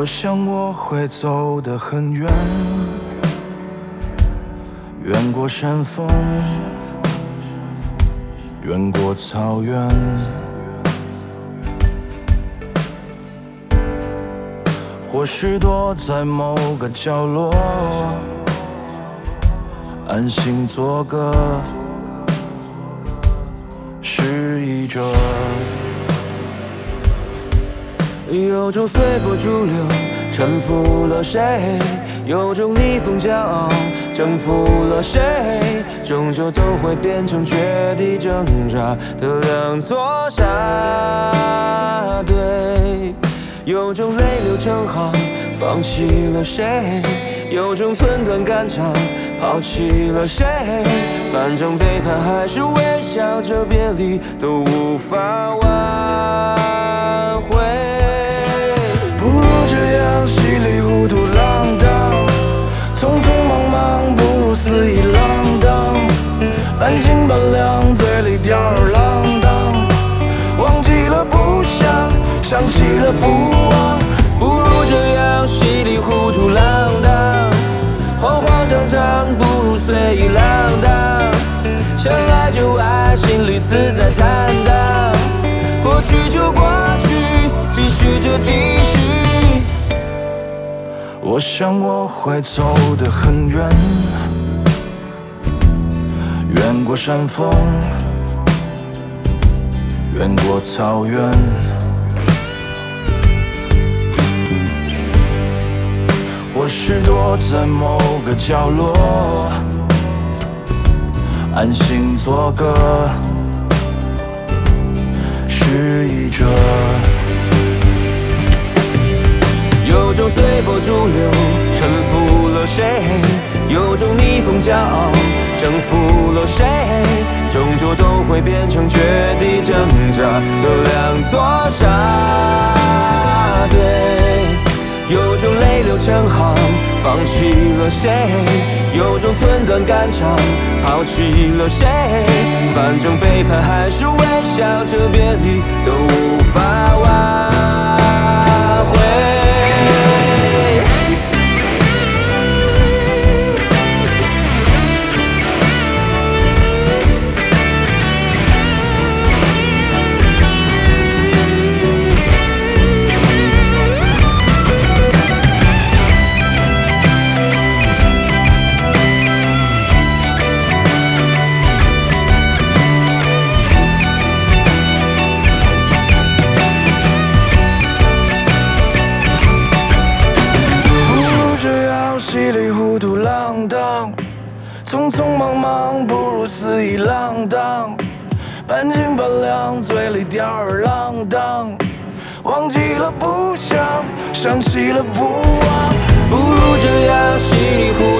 我想我会走得很远，远过山峰，远过草原。或许躲在某个角落，安心做个失意者。有种随波逐流，臣服了谁？有种逆风骄傲，征服了谁？终究都会变成绝地挣扎的两座沙堆。有种泪流成行，放弃了谁？有种寸断肝肠，抛弃了谁？反正背叛还是微笑着别离，都无法挽想。起了不忘，不如这样稀里糊涂浪荡，慌慌张张不如随意浪荡，想爱就爱，心里自在坦荡，过去就过去，继续就继续。我想我会走得很远，远过山峰，远过草原。或是躲在某个角落，安心做个失意者。有种随波逐流，臣服了谁？有种逆风骄傲，征服了谁？终究都会变成绝地挣扎的两座山泪流成行，放弃了谁？有种寸断肝肠，抛弃了谁？反正背叛还是微笑着别离，都无法挽不如肆意浪荡，半斤八两嘴里吊儿郎当，忘记了不想，想起了不忘，不如这样稀里糊涂